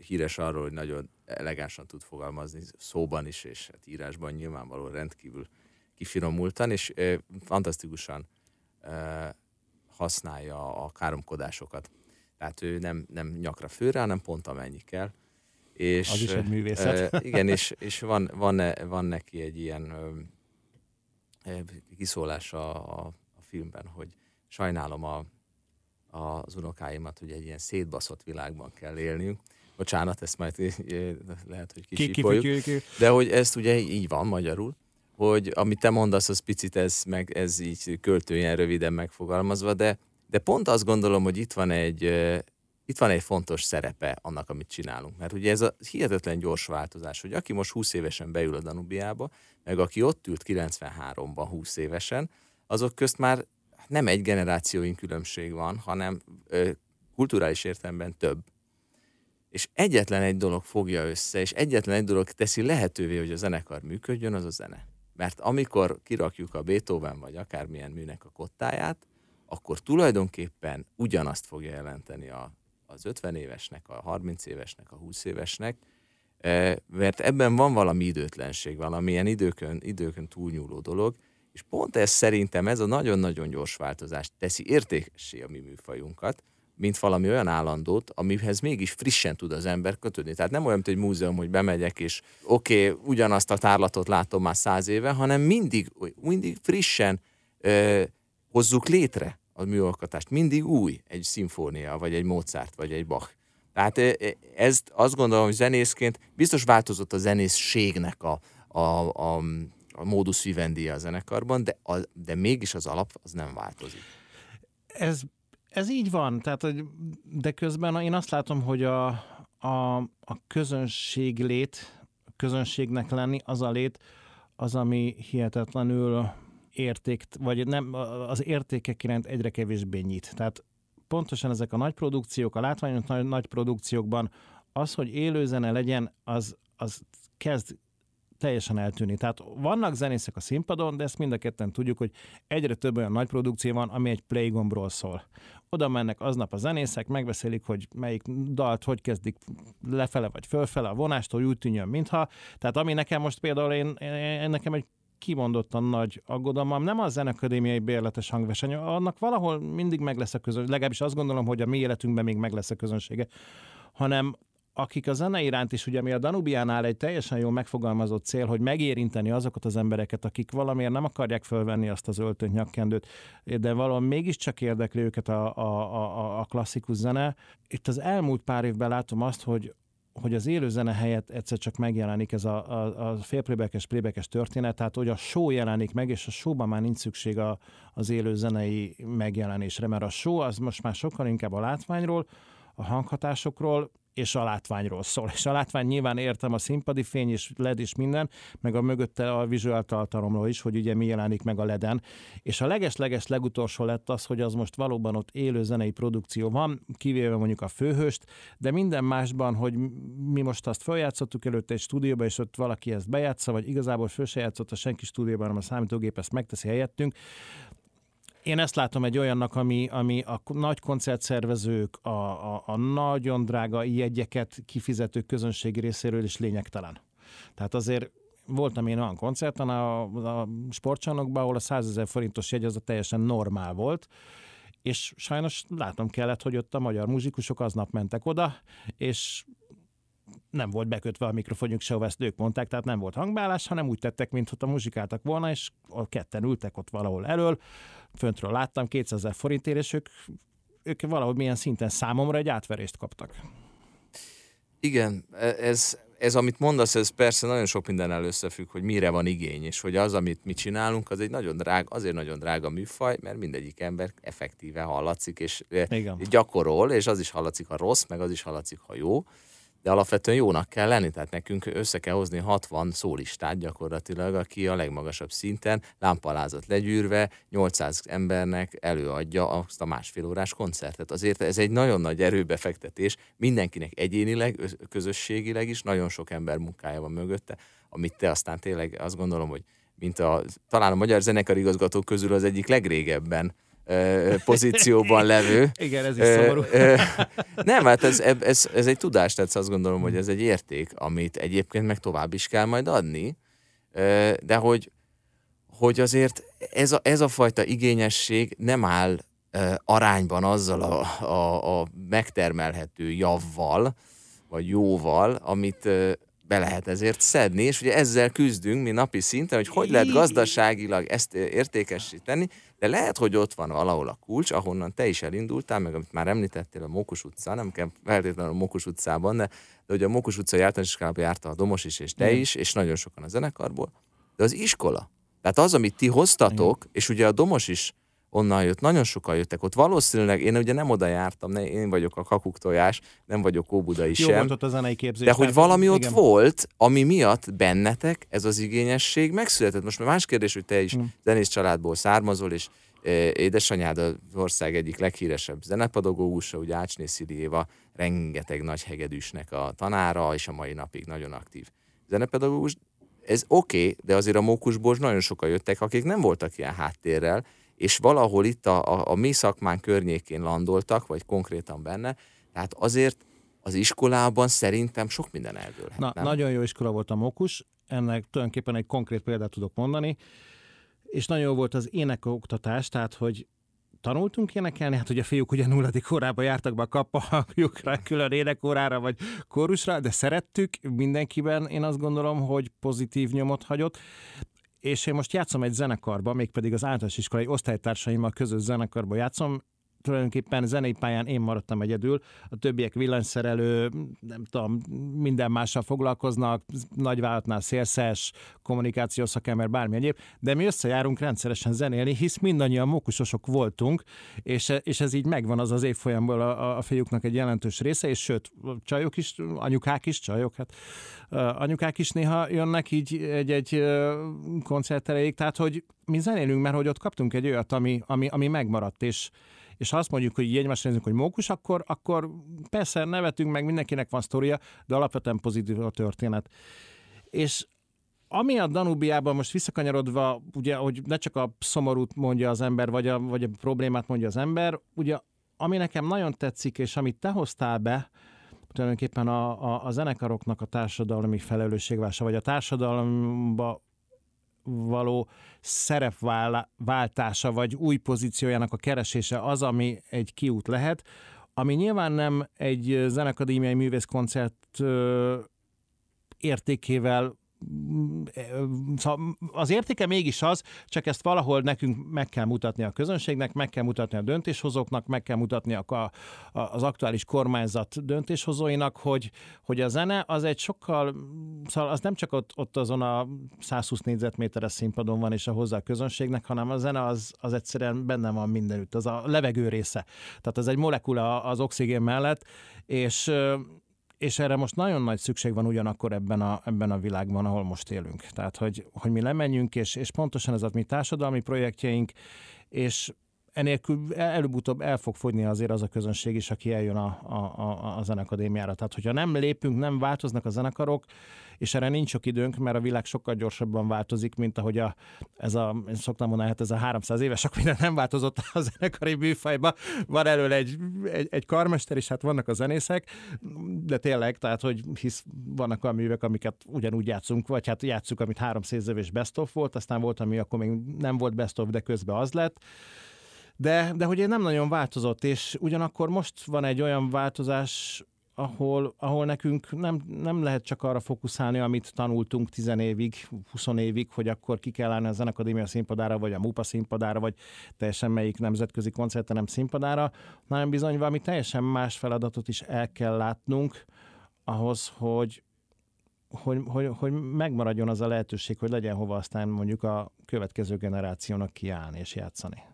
híres arról, hogy nagyon elegánsan tud fogalmazni, szóban is, és hát írásban nyilvánvalóan rendkívül kifinomultan, és e, fantasztikusan e, használja a káromkodásokat. Tehát ő nem, nem nyakra főre, hanem pont amennyi kell. És, az is egy művészet. E, igen, és, és van, van, van neki egy ilyen e, kiszólása a, a filmben, hogy sajnálom a, az unokáimat, hogy egy ilyen szétbaszott világban kell élniük. Bocsánat, ezt majd *laughs* lehet, hogy kisipoljuk. De hogy ezt ugye így van magyarul, hogy amit te mondasz, az picit ez, meg, ez így költően röviden megfogalmazva, de, de pont azt gondolom, hogy itt van egy, itt van egy fontos szerepe annak, amit csinálunk. Mert ugye ez a hihetetlen gyors változás, hogy aki most 20 évesen beül a Danubiába, meg aki ott ült 93-ban 20 évesen, azok közt már nem egy generációink különbség van, hanem ö, kulturális értelemben több. És egyetlen egy dolog fogja össze, és egyetlen egy dolog teszi lehetővé, hogy a zenekar működjön, az a zene. Mert amikor kirakjuk a Beethoven vagy akármilyen műnek a kottáját, akkor tulajdonképpen ugyanazt fogja jelenteni a, az 50 évesnek, a 30 évesnek, a 20 évesnek, mert ebben van valami időtlenség, valamilyen időkön, időkön túlnyúló dolog, és pont ez szerintem ez a nagyon-nagyon gyors változást teszi értékessé a mi műfajunkat, mint valami olyan állandót, amihez mégis frissen tud az ember kötődni. Tehát nem olyan, mint egy múzeum, hogy bemegyek, és oké, okay, ugyanazt a tárlatot látom már száz éve, hanem mindig, mindig frissen ö, hozzuk létre a műalkotást. Mindig új egy szimfónia, vagy egy Mozart, vagy egy Bach. Tehát ezt azt gondolom, hogy zenészként biztos változott a zenészségnek a, a, a, a modus vivendi a zenekarban, de, a, de mégis az alap az nem változik. Ez, ez így van, tehát, de közben én azt látom, hogy a, a, a közönség lét, a közönségnek lenni, az a lét, az, ami hihetetlenül érték, vagy nem, az értékek iránt egyre kevésbé nyit. Tehát pontosan ezek a nagy produkciók, a látványos nagy, nagy produkciókban az, hogy élőzene legyen, az, az kezd teljesen eltűni. Tehát vannak zenészek a színpadon, de ezt mind a ketten tudjuk, hogy egyre több olyan nagy produkció van, ami egy playgombról szól. Oda mennek aznap a zenészek, megbeszélik, hogy melyik dalt hogy kezdik lefele vagy fölfele a vonástól, úgy tűnjön, mintha. Tehát ami nekem most például én, én nekem egy kimondottan nagy aggodalmam. Nem a zenekadémiai bérletes hangverseny, annak valahol mindig meg lesz a közönség, legalábbis azt gondolom, hogy a mi életünkben még meg lesz a közönsége, hanem akik a zene iránt is, ugye ami a Danubiánál egy teljesen jól megfogalmazott cél, hogy megérinteni azokat az embereket, akik valamiért nem akarják fölvenni azt az öltönyt nyakkendőt, de valami mégiscsak érdekli őket a, a, a, a klasszikus zene. Itt az elmúlt pár évben látom azt, hogy hogy az élő zene helyett egyszer csak megjelenik ez a, a, a félplébekes, plébekes történet, tehát hogy a show jelenik meg, és a showban már nincs szükség a, az élő zenei megjelenésre, mert a show az most már sokkal inkább a látványról, a hanghatásokról, és a látványról szól. És a látvány nyilván értem a színpadi fény és LED és minden, meg a mögötte a visual tartalomról is, hogy ugye mi jelenik meg a leden. És a leges-leges legutolsó lett az, hogy az most valóban ott élő zenei produkció van, kivéve mondjuk a főhőst, de minden másban, hogy mi most azt feljátszottuk előtte egy stúdióba, és ott valaki ezt bejátsza, vagy igazából föl se játszott a senki stúdióban, hanem a számítógép ezt megteszi helyettünk, én ezt látom egy olyannak, ami, ami a nagy koncertszervezők, a, a, a nagyon drága jegyeket kifizetők közönségi részéről is lényegtelen. Tehát azért voltam én olyan koncerten a, a sportcsarnokban, ahol a 100 ezer forintos jegy az a teljesen normál volt, és sajnos látnom kellett, hogy ott a magyar muzsikusok aznap mentek oda, és nem volt bekötve a mikrofonjuk se, ezt ők mondták, tehát nem volt hangbálás, hanem úgy tettek, mintha a muzsikáltak volna, és a ketten ültek ott valahol elől, föntről láttam 200 ezer forintért, és ők, ők valahogy milyen szinten számomra egy átverést kaptak. Igen, e, ez, ez, amit mondasz, ez persze nagyon sok minden összefügg, hogy mire van igény, és hogy az, amit mi csinálunk, az egy nagyon drága, azért nagyon drága műfaj, mert mindegyik ember effektíve hallatszik, és e, Igen. gyakorol, és az is hallatszik, ha rossz, meg az is hallatszik, ha jó de alapvetően jónak kell lenni, tehát nekünk össze kell hozni 60 szólistát gyakorlatilag, aki a legmagasabb szinten lámpalázat legyűrve 800 embernek előadja azt a másfél órás koncertet. Azért ez egy nagyon nagy erőbefektetés, mindenkinek egyénileg, közösségileg is, nagyon sok ember munkája van mögötte, amit te aztán tényleg azt gondolom, hogy mint a, talán a magyar zenekar igazgatók közül az egyik legrégebben pozícióban levő. *laughs* Igen, ez is szomorú. Nem, hát ez, ez, ez egy tudás, tehát azt gondolom, hogy ez egy érték, amit egyébként meg tovább is kell majd adni, de hogy, hogy azért ez a, ez a fajta igényesség nem áll arányban azzal a, a, a megtermelhető javval, vagy jóval, amit be lehet ezért szedni, és ugye ezzel küzdünk mi napi szinten, hogy hogy lehet gazdaságilag ezt értékesíteni, de lehet, hogy ott van valahol a kulcs, ahonnan te is elindultál, meg amit már említettél a Mókus utca, nem kell feltétlenül a Mókus utcában, de, de hogy a Mókus utca általános iskolában járta a Domos is, és te is, és nagyon sokan a zenekarból, de az iskola. Tehát az, amit ti hoztatok, Igen. és ugye a Domos is onnan jött, nagyon sokan jöttek ott. Valószínűleg, én ugye nem oda jártam, ne, én vagyok a kakuktojás, nem vagyok Óbudai Jó sem. volt ott a zenei képzés. De hogy tehát valami ott igen. volt, ami miatt bennetek ez az igényesség megszületett. Most már más kérdés, hogy te is Hmm. zenész családból származol, és e, édesanyád az ország egyik leghíresebb zenepedagógusa, ugye Ácsné Szili Éva, rengeteg nagy hegedűsnek a tanára, és a mai napig nagyon aktív zenepedagógus. Ez oké, okay, de azért a mókusból nagyon sokan jöttek, akik nem voltak ilyen háttérrel, és valahol itt a, a, a mi szakmán környékén landoltak, vagy konkrétan benne, tehát azért az iskolában szerintem sok minden eldőlhet. Na, nagyon jó iskola volt a Mokus, ennek tulajdonképpen egy konkrét példát tudok mondani, és nagyon jó volt az énekoktatás, tehát hogy tanultunk énekelni, hát ugye a fiúk ugye nulladik órába jártak be a kapahangjuk külön énekórára vagy kórusra, de szerettük mindenkiben, én azt gondolom, hogy pozitív nyomot hagyott, és én most játszom egy zenekarba, mégpedig az általános iskolai osztálytársaimmal közös zenekarba játszom, tulajdonképpen zenei pályán én maradtam egyedül, a többiek villanyszerelő, nem tudom, minden mással foglalkoznak, nagyvállalatnál szélszes, kommunikációs szakember, bármi egyéb, de mi összejárunk rendszeresen zenélni, hisz mindannyian mókusosok voltunk, és, és ez így megvan az az évfolyamból a, a fiúknak egy jelentős része, és sőt, csajok is, anyukák is, csajok, hát anyukák is néha jönnek így egy-egy koncert tehát hogy mi zenélünk, mert hogy ott kaptunk egy olyat, ami, ami, ami megmaradt, és, és ha azt mondjuk, hogy így egymásra nézünk, hogy mókus, akkor, akkor persze nevetünk, meg mindenkinek van sztoria, de alapvetően pozitív a történet. És ami a Danubiában most visszakanyarodva, ugye, hogy ne csak a szomorút mondja az ember, vagy a, vagy a problémát mondja az ember, ugye, ami nekem nagyon tetszik, és amit te hoztál be, tulajdonképpen a, a, a zenekaroknak a társadalmi felelősségvása, vagy a társadalomba való szerepváltása, vagy új pozíciójának a keresése az, ami egy kiút lehet, ami nyilván nem egy zenekadémiai művészkoncert értékével Szóval az értéke mégis az, csak ezt valahol nekünk meg kell mutatni a közönségnek, meg kell mutatni a döntéshozóknak, meg kell mutatni a, a, az aktuális kormányzat döntéshozóinak, hogy, hogy a zene az egy sokkal, szóval az nem csak ott, ott azon a 120 négyzetméteres színpadon van és a hozzá a közönségnek, hanem a zene az, az egyszerűen benne van mindenütt, az a levegő része. Tehát ez egy molekula az oxigén mellett, és és erre most nagyon nagy szükség van ugyanakkor ebben a, ebben a világban, ahol most élünk. Tehát, hogy, hogy mi lemenjünk, és, és pontosan ez a mi társadalmi projektjeink, és enélkül előbb-utóbb el fog fogyni azért az a közönség is, aki eljön a, a, a, a zenekadémiára. Tehát, hogyha nem lépünk, nem változnak a zenekarok, és erre nincs sok időnk, mert a világ sokkal gyorsabban változik, mint ahogy a, ez a, én szoktam mondani, hát ez a 300 éves, sok minden nem változott a zenekari műfajban. Van elől egy, egy, egy karmester, és hát vannak a zenészek, de tényleg, tehát, hogy hisz vannak olyan művek, amiket ugyanúgy játszunk, vagy hát játszunk, amit 300 éves best of volt, aztán volt, ami akkor még nem volt best of, de közben az lett. De, de hogy nem nagyon változott, és ugyanakkor most van egy olyan változás, ahol, ahol nekünk nem, nem lehet csak arra fókuszálni, amit tanultunk 10 évig, 20 évig, hogy akkor ki kell állni a Zenakadémia színpadára, vagy a MUPA színpadára, vagy teljesen melyik nemzetközi koncertenem színpadára, hanem bizony valami teljesen más feladatot is el kell látnunk ahhoz, hogy, hogy, hogy, hogy megmaradjon az a lehetőség, hogy legyen hova aztán mondjuk a következő generációnak kiállni és játszani.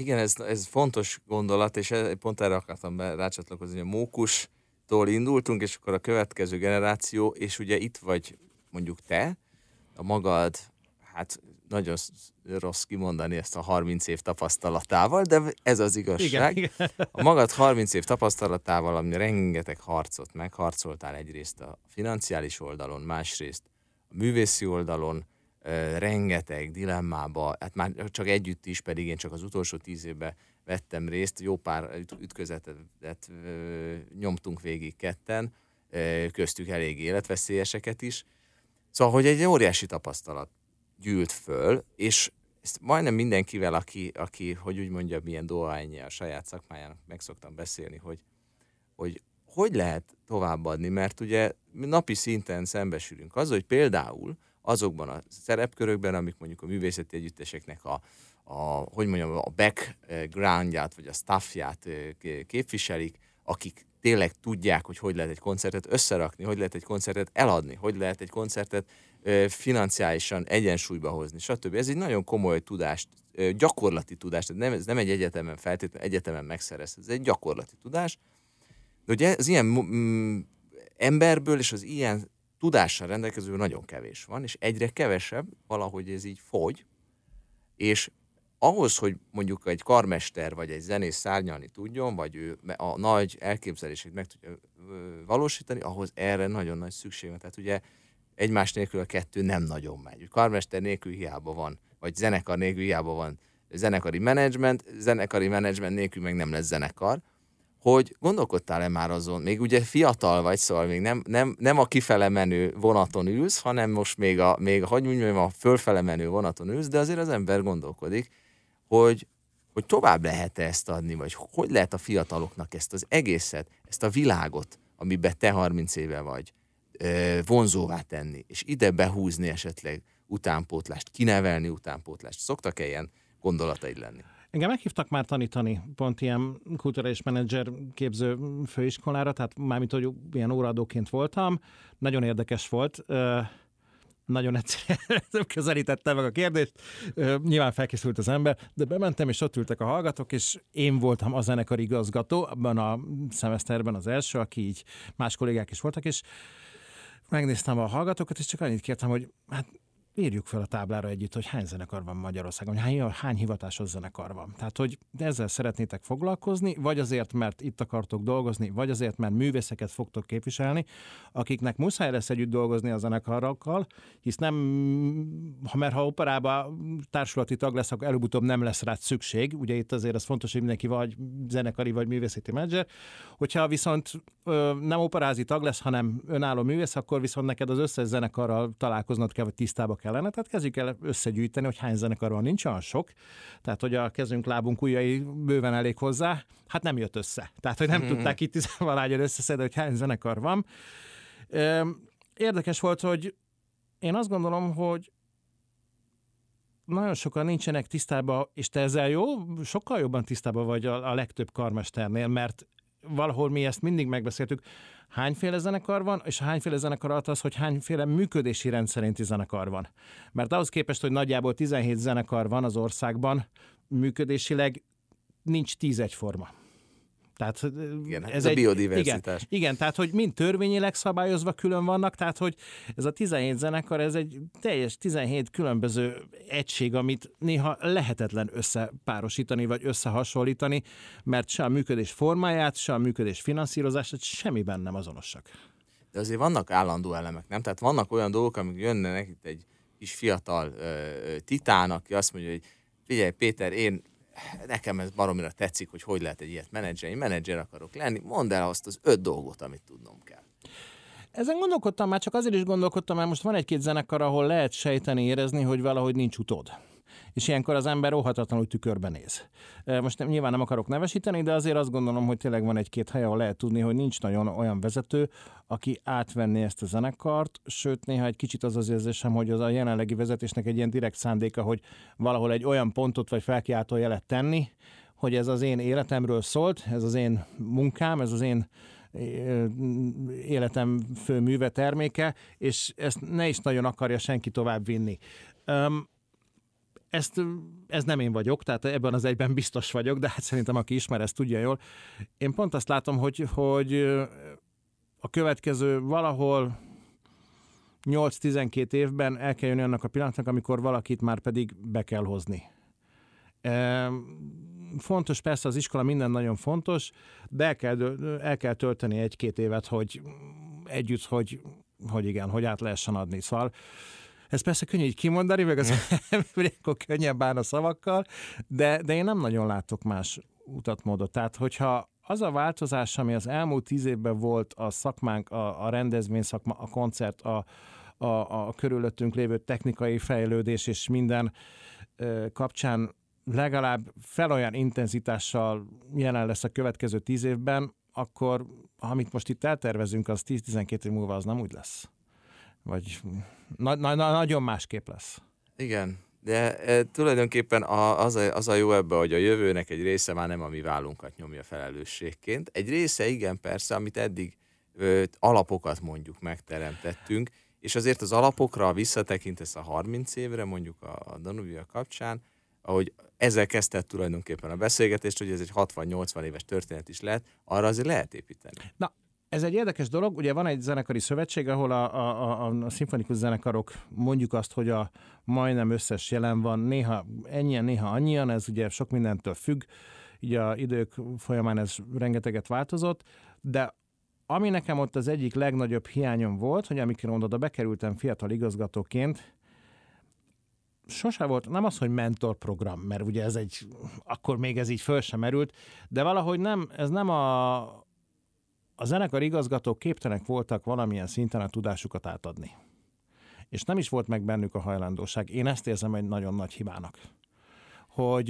Igen, ez, ez fontos gondolat, és pont erre akartam be rácsatlakozni, hogy a mókustól indultunk, és akkor a következő generáció, és ugye itt vagy mondjuk te, a magad, hát nagyon rossz kimondani ezt a 30 év tapasztalatával, de ez az igazság. Igen, igen. A magad 30 év tapasztalatával, ami rengeteg harcot megharcoltál egyrészt a financiális oldalon, másrészt a művészi oldalon, rengeteg dilemmába, hát már csak együtt is, pedig én csak az utolsó tíz évben vettem részt, jó pár ütközetet nyomtunk végig ketten, köztük elég életveszélyeseket is. Szóval, hogy egy óriási tapasztalat gyűlt föl, és ezt majdnem mindenkivel, aki, aki hogy úgy mondja, milyen dohányja a saját szakmájának, meg szoktam beszélni, hogy, hogy hogy lehet továbbadni, mert ugye napi szinten szembesülünk az, hogy például azokban a szerepkörökben, amik mondjuk a művészeti együtteseknek a, a hogy mondjam, a backgroundját, vagy a staffját képviselik, akik tényleg tudják, hogy hogy lehet egy koncertet összerakni, hogy lehet egy koncertet eladni, hogy lehet egy koncertet financiálisan egyensúlyba hozni, stb. Ez egy nagyon komoly tudást gyakorlati tudás, tehát nem, ez nem egy egyetemen feltétlenül egyetemen megszerez, ez egy gyakorlati tudás. De ugye az ilyen mm, emberből és az ilyen tudással rendelkező nagyon kevés van, és egyre kevesebb, valahogy ez így fogy, és ahhoz, hogy mondjuk egy karmester vagy egy zenész szárnyalni tudjon, vagy ő a nagy elképzelését meg tudja valósítani, ahhoz erre nagyon nagy szükség van. Tehát ugye egymás nélkül a kettő nem nagyon megy. Karmester nélkül hiába van, vagy zenekar nélkül hiába van zenekari menedzsment, zenekari menedzsment nélkül meg nem lesz zenekar, hogy gondolkodtál-e már azon, még ugye fiatal vagy, szóval még nem, nem, nem a kifele menő vonaton ülsz, hanem most még a, még, hogy mondjam, a fölfele menő vonaton ülsz, de azért az ember gondolkodik, hogy, hogy tovább lehet -e ezt adni, vagy hogy lehet a fiataloknak ezt az egészet, ezt a világot, amiben te 30 éve vagy, vonzóvá tenni, és ide behúzni esetleg utánpótlást, kinevelni utánpótlást. Szoktak-e ilyen gondolataid lenni? Engem meghívtak már tanítani, pont ilyen kulturális menedzser képző főiskolára, tehát mármint, hogy ilyen óraadóként voltam. Nagyon érdekes volt. Nagyon egyszerűen *laughs* közelítettem meg a kérdést. Nyilván felkészült az ember, de bementem, és ott ültek a hallgatók, és én voltam a zenekar igazgató abban a szemeszterben az első, aki így más kollégák is voltak, és megnéztem a hallgatókat, és csak annyit kértem, hogy hát írjuk fel a táblára együtt, hogy hány zenekar van Magyarországon, hány, hány hivatásos zenekar van. Tehát, hogy ezzel szeretnétek foglalkozni, vagy azért, mert itt akartok dolgozni, vagy azért, mert művészeket fogtok képviselni, akiknek muszáj lesz együtt dolgozni a zenekarokkal, hisz nem, ha mert ha operába társulati tag lesz, akkor előbb-utóbb nem lesz rá szükség. Ugye itt azért az fontos, hogy mindenki vagy zenekari, vagy művészeti menedzser. Hogyha viszont ö, nem operázi tag lesz, hanem önálló művész, akkor viszont neked az összes zenekarral találkoznod kell, vagy tisztába kell kellene, tehát kezdjük el összegyűjteni, hogy hány zenekar van, nincs olyan sok, tehát hogy a kezünk, lábunk, ujjai bőven elég hozzá, hát nem jött össze. Tehát, hogy nem hmm. tudták itt tizenvalányon összeszedni, hogy hány zenekar van. Érdekes volt, hogy én azt gondolom, hogy nagyon sokan nincsenek tisztában, és te ezzel jó, sokkal jobban tisztában vagy a, a legtöbb karmesternél, mert valahol mi ezt mindig megbeszéltük, hányféle zenekar van, és hányféle zenekar alatt az, hogy hányféle működési rendszerinti zenekar van. Mert ahhoz képest, hogy nagyjából 17 zenekar van az országban, működésileg nincs 10 egyforma. Tehát igen, ez, ez egy, a biodiversitás. Igen, igen, tehát hogy mind törvényileg szabályozva külön vannak, tehát hogy ez a 17 zenekar, ez egy teljes 17 különböző egység, amit néha lehetetlen összepárosítani, vagy összehasonlítani, mert se a működés formáját, se a működés finanszírozását semmiben nem azonosak. De azért vannak állandó elemek, nem? Tehát vannak olyan dolgok, amik jönnek itt egy kis fiatal uh, titán, aki azt mondja, hogy figyelj Péter, én nekem ez baromira tetszik, hogy hogy lehet egy ilyet menedzselni, menedzser akarok lenni, mondd el azt az öt dolgot, amit tudnom kell. Ezen gondolkodtam, már csak azért is gondolkodtam, mert most van egy-két zenekar, ahol lehet sejteni, érezni, hogy valahogy nincs utód és ilyenkor az ember óhatatlanul tükörben néz. Most nem, nyilván nem akarok nevesíteni, de azért azt gondolom, hogy tényleg van egy-két hely, ahol lehet tudni, hogy nincs nagyon olyan vezető, aki átvenné ezt a zenekart, sőt néha egy kicsit az az érzésem, hogy az a jelenlegi vezetésnek egy ilyen direkt szándéka, hogy valahol egy olyan pontot vagy felkiáltó jelet tenni, hogy ez az én életemről szólt, ez az én munkám, ez az én életem fő műve terméke, és ezt ne is nagyon akarja senki tovább vinni. Um, ezt, ez nem én vagyok, tehát ebben az egyben biztos vagyok, de hát szerintem aki ismer, ezt tudja jól. Én pont azt látom, hogy, hogy a következő valahol 8-12 évben el kell jönni annak a pillanatnak, amikor valakit már pedig be kell hozni. Fontos persze az iskola, minden nagyon fontos, de el kell, el kell tölteni egy-két évet, hogy együtt, hogy, hogy igen, hogy át lehessen adni. Szóval ez persze könnyű így kimondani, meg az *laughs* akkor könnyebb bán a szavakkal, de, de én nem nagyon látok más utat, módot. Tehát, hogyha az a változás, ami az elmúlt tíz évben volt a szakmánk, a, a rendezvény szakma, a koncert, a, a, a körülöttünk lévő technikai fejlődés és minden ö, kapcsán legalább fel olyan intenzitással jelen lesz a következő tíz évben, akkor amit most itt eltervezünk, az 10-12 év múlva az nem úgy lesz. Vagy na, na, na, nagyon másképp lesz. Igen, de e, tulajdonképpen a, az, a, az a jó ebbe, hogy a jövőnek egy része már nem a mi vállunkat nyomja felelősségként. Egy része igen persze, amit eddig ö, alapokat mondjuk megteremtettünk, és azért az alapokra visszatekintesz a 30 évre, mondjuk a, a Danubia kapcsán, ahogy ezzel kezdett tulajdonképpen a beszélgetést, hogy ez egy 60-80 éves történet is lehet, arra azért lehet építeni. Na, ez egy érdekes dolog, ugye van egy zenekari szövetség, ahol a, a, a, a szimfonikus zenekarok mondjuk azt, hogy a majdnem összes jelen van, néha ennyien, néha annyian, ez ugye sok mindentől függ, így a idők folyamán ez rengeteget változott, de ami nekem ott az egyik legnagyobb hiányom volt, hogy amikor oda bekerültem fiatal igazgatóként, sose volt, nem az, hogy mentorprogram, mert ugye ez egy, akkor még ez így föl sem merült, de valahogy nem, ez nem a, a zenekar igazgatók képtelenek voltak valamilyen szinten a tudásukat átadni. És nem is volt meg bennük a hajlandóság. Én ezt érzem egy nagyon nagy hibának. Hogy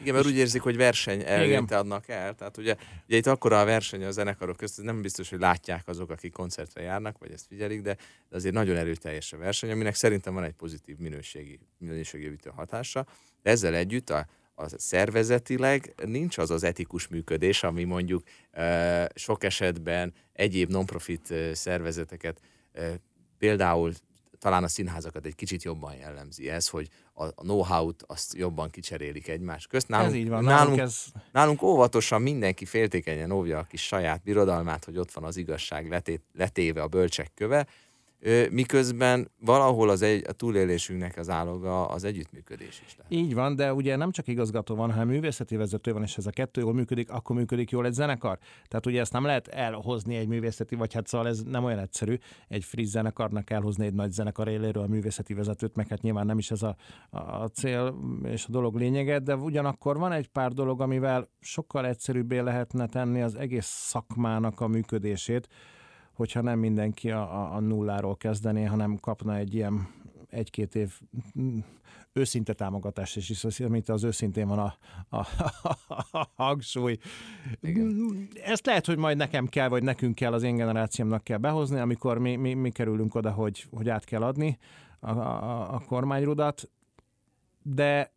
igen, mert úgy érzik, hogy verseny előnyt adnak el. Tehát ugye, ugye itt akkora a verseny a zenekarok között, nem biztos, hogy látják azok, akik koncertre járnak, vagy ezt figyelik, de, de azért nagyon erőteljes a verseny, aminek szerintem van egy pozitív minőségi, minőségjövítő hatása. De ezzel együtt a, a szervezetileg nincs az az etikus működés, ami mondjuk sok esetben egyéb non-profit szervezeteket például talán a színházakat egy kicsit jobban jellemzi ez, hogy a, know-how-t azt jobban kicserélik egymás közt. Nálunk, ez így van. Nálunk, nálunk, ez... nálunk óvatosan mindenki féltékenyen óvja a kis saját birodalmát, hogy ott van az igazság letét, letéve a bölcsek köve, miközben valahol az egy, a túlélésünknek az áloga az együttműködés is lehet. Így van, de ugye nem csak igazgató van, hanem művészeti vezető van, és ez a kettő jól működik, akkor működik jól egy zenekar. Tehát ugye ezt nem lehet elhozni egy művészeti, vagy hát szóval ez nem olyan egyszerű, egy friss zenekarnak elhozni egy nagy zenekar éléről a művészeti vezetőt, meg hát nyilván nem is ez a, a cél és a dolog lényege, de ugyanakkor van egy pár dolog, amivel sokkal egyszerűbbé lehetne tenni az egész szakmának a működését, hogyha nem mindenki a, a, a nulláról kezdené, hanem kapna egy ilyen egy-két év őszinte támogatást, is, amit az őszintén van a, a, a, a hangsúly. Igen. Ezt lehet, hogy majd nekem kell, vagy nekünk kell, az én generációmnak kell behozni, amikor mi, mi, mi kerülünk oda, hogy, hogy át kell adni a, a, a kormányrudat, de,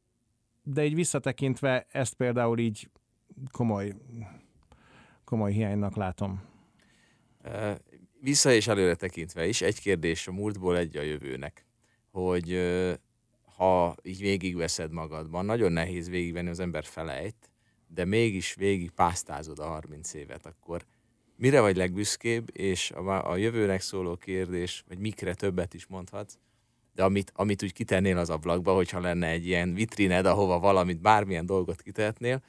de így visszatekintve ezt például így komoly, komoly hiánynak látom vissza és előre tekintve is, egy kérdés a múltból, egy a jövőnek, hogy ha így végigveszed magadban, nagyon nehéz végigvenni, az ember felejt, de mégis végig pásztázod a 30 évet, akkor mire vagy legbüszkébb, és a, a jövőnek szóló kérdés, vagy mikre többet is mondhatsz, de amit, amit úgy kitennél az ablakba, hogyha lenne egy ilyen vitrined, ahova valamit, bármilyen dolgot kitehetnél,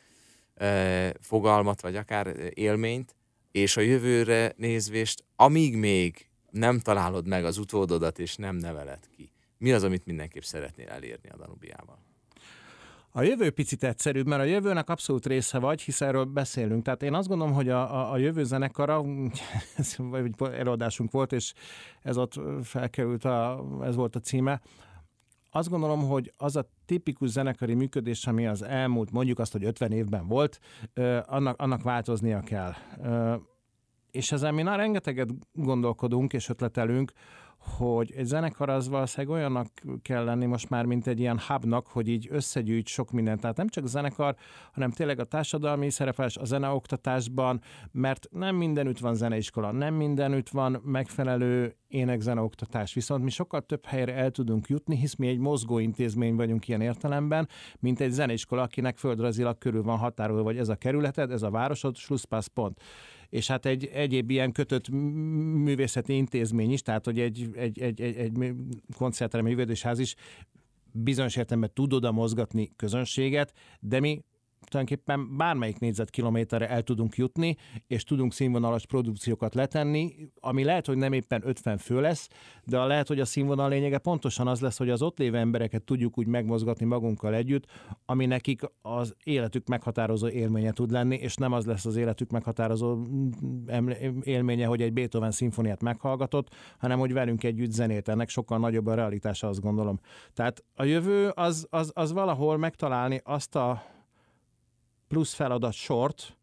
fogalmat, vagy akár élményt, és a jövőre nézvést, amíg még nem találod meg az utódodat, és nem neveled ki, mi az, amit mindenképp szeretnél elérni a Danubiával? A jövő picit egyszerűbb, mert a jövőnek abszolút része vagy, hiszen erről beszélünk. Tehát én azt gondolom, hogy a, a, a jövő zenekara, *laughs* előadásunk volt, és ez ott felkerült, a, ez volt a címe, azt gondolom, hogy az a tipikus zenekari működés, ami az elmúlt, mondjuk azt, hogy 50 évben volt, annak, annak változnia kell. És ezen mi már rengeteget gondolkodunk és ötletelünk, hogy egy zenekar az valószínűleg olyannak kell lenni most már, mint egy ilyen hubnak, hogy így összegyűjt sok mindent. Tehát nem csak a zenekar, hanem tényleg a társadalmi szerepelés a zeneoktatásban, mert nem mindenütt van zeneiskola, nem mindenütt van megfelelő énekzeneoktatás. Viszont mi sokkal több helyre el tudunk jutni, hisz mi egy mozgó intézmény vagyunk ilyen értelemben, mint egy zeneiskola, akinek földrajzilag körül van határolva, vagy ez a kerületed, ez a városod, slusszpász pont és hát egy egyéb ilyen kötött művészeti intézmény is, tehát hogy egy, egy, egy, egy, egy koncertterem, művédésház is bizonyos értelemben tud oda mozgatni közönséget, de mi tulajdonképpen bármelyik négyzetkilométerre el tudunk jutni, és tudunk színvonalas produkciókat letenni, ami lehet, hogy nem éppen 50 fő lesz, de lehet, hogy a színvonal lényege pontosan az lesz, hogy az ott lévő embereket tudjuk úgy megmozgatni magunkkal együtt, ami nekik az életük meghatározó élménye tud lenni, és nem az lesz az életük meghatározó mm, élménye, hogy egy Beethoven szimfoniát meghallgatott, hanem hogy velünk együtt zenét. Ennek sokkal nagyobb a realitása, azt gondolom. Tehát a jövő az, az, az valahol megtalálni azt a plusz feladat sort,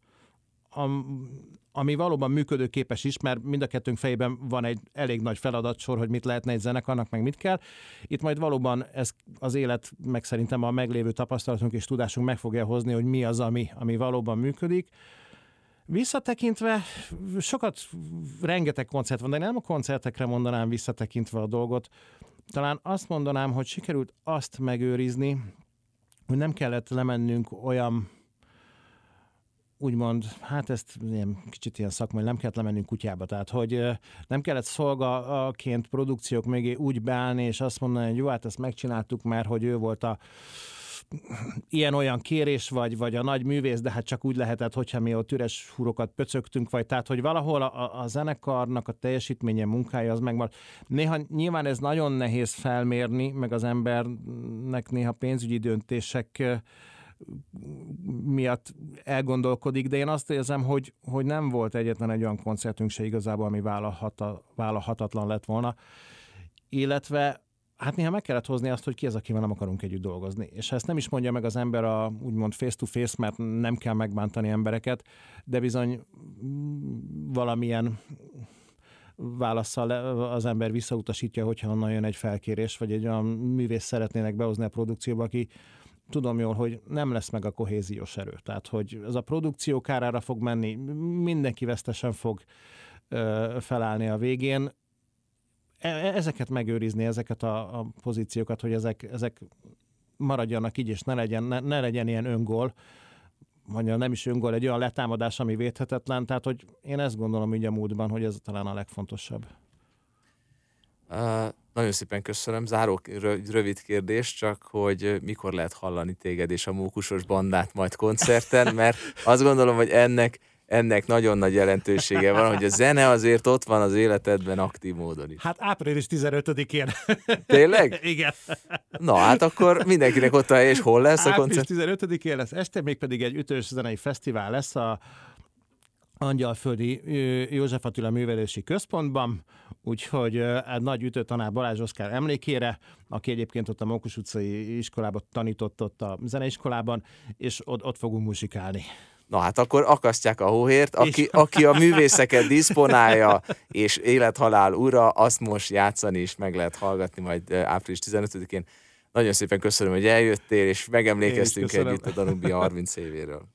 ami valóban működőképes is, mert mind a kettőnk fejében van egy elég nagy feladatsor, hogy mit lehetne egy zenekarnak, meg mit kell. Itt majd valóban ez az élet, meg szerintem a meglévő tapasztalatunk és tudásunk meg fogja hozni, hogy mi az, ami, ami valóban működik. Visszatekintve, sokat, rengeteg koncert van, de nem a koncertekre mondanám visszatekintve a dolgot. Talán azt mondanám, hogy sikerült azt megőrizni, hogy nem kellett lemennünk olyan úgymond, hát ezt ilyen, kicsit ilyen szakmai, nem kellett lemennünk kutyába, tehát hogy nem kellett szolgaként produkciók mögé úgy beállni, és azt mondani, hogy jó, hát ezt megcsináltuk, mert hogy ő volt a ilyen-olyan kérés vagy, vagy a nagy művész, de hát csak úgy lehetett, hogyha mi ott üres hurokat pöcögtünk, vagy tehát, hogy valahol a, a zenekarnak a teljesítménye, munkája az megmar. Néha nyilván ez nagyon nehéz felmérni, meg az embernek néha pénzügyi döntések miatt elgondolkodik, de én azt érzem, hogy, hogy nem volt egyetlen egy olyan koncertünk se igazából, ami vállalhata, vállalhatatlan lett volna. Illetve hát néha meg kellett hozni azt, hogy ki az, akivel nem akarunk együtt dolgozni. És ha ezt nem is mondja meg az ember a úgymond face-to-face, mert nem kell megbántani embereket, de bizony valamilyen válaszsal az ember visszautasítja, hogyha onnan jön egy felkérés, vagy egy olyan művész szeretnének behozni a produkcióba, aki tudom jól, hogy nem lesz meg a kohéziós erő. Tehát, hogy ez a produkció kárára fog menni, mindenki vesztesen fog ö, felállni a végén. E, e ezeket megőrizni, ezeket a, a pozíciókat, hogy ezek, ezek maradjanak így, és ne legyen, ne, ne legyen ilyen öngól, vagy nem is öngól, egy olyan letámadás, ami védhetetlen. Tehát, hogy én ezt gondolom így a múltban, hogy ez talán a legfontosabb. Nagyon szépen köszönöm. Záró rövid kérdés, csak hogy mikor lehet hallani téged és a mókusos bandát majd koncerten, mert azt gondolom, hogy ennek ennek nagyon nagy jelentősége van, hogy a zene azért ott van az életedben aktív módon is. Hát április 15-én. Tényleg? *laughs* Igen. Na hát akkor mindenkinek ott a hely, és hol lesz a koncert? Április 15-én lesz este, még pedig egy ütős zenei fesztivál lesz a Angyalföldi József Attila Művelési Központban, úgyhogy egy nagy ütőtanár Balázs Oszkár emlékére, aki egyébként ott a Mókus utcai iskolában tanított ott a zeneiskolában, és ott, ott fogunk muzsikálni. Na hát akkor akasztják a hóhért, aki, aki a művészeket diszponálja, és élethalál ura, azt most játszani is meg lehet hallgatni majd április 15-én. Nagyon szépen köszönöm, hogy eljöttél, és megemlékeztünk együtt a Danubia 30 évéről.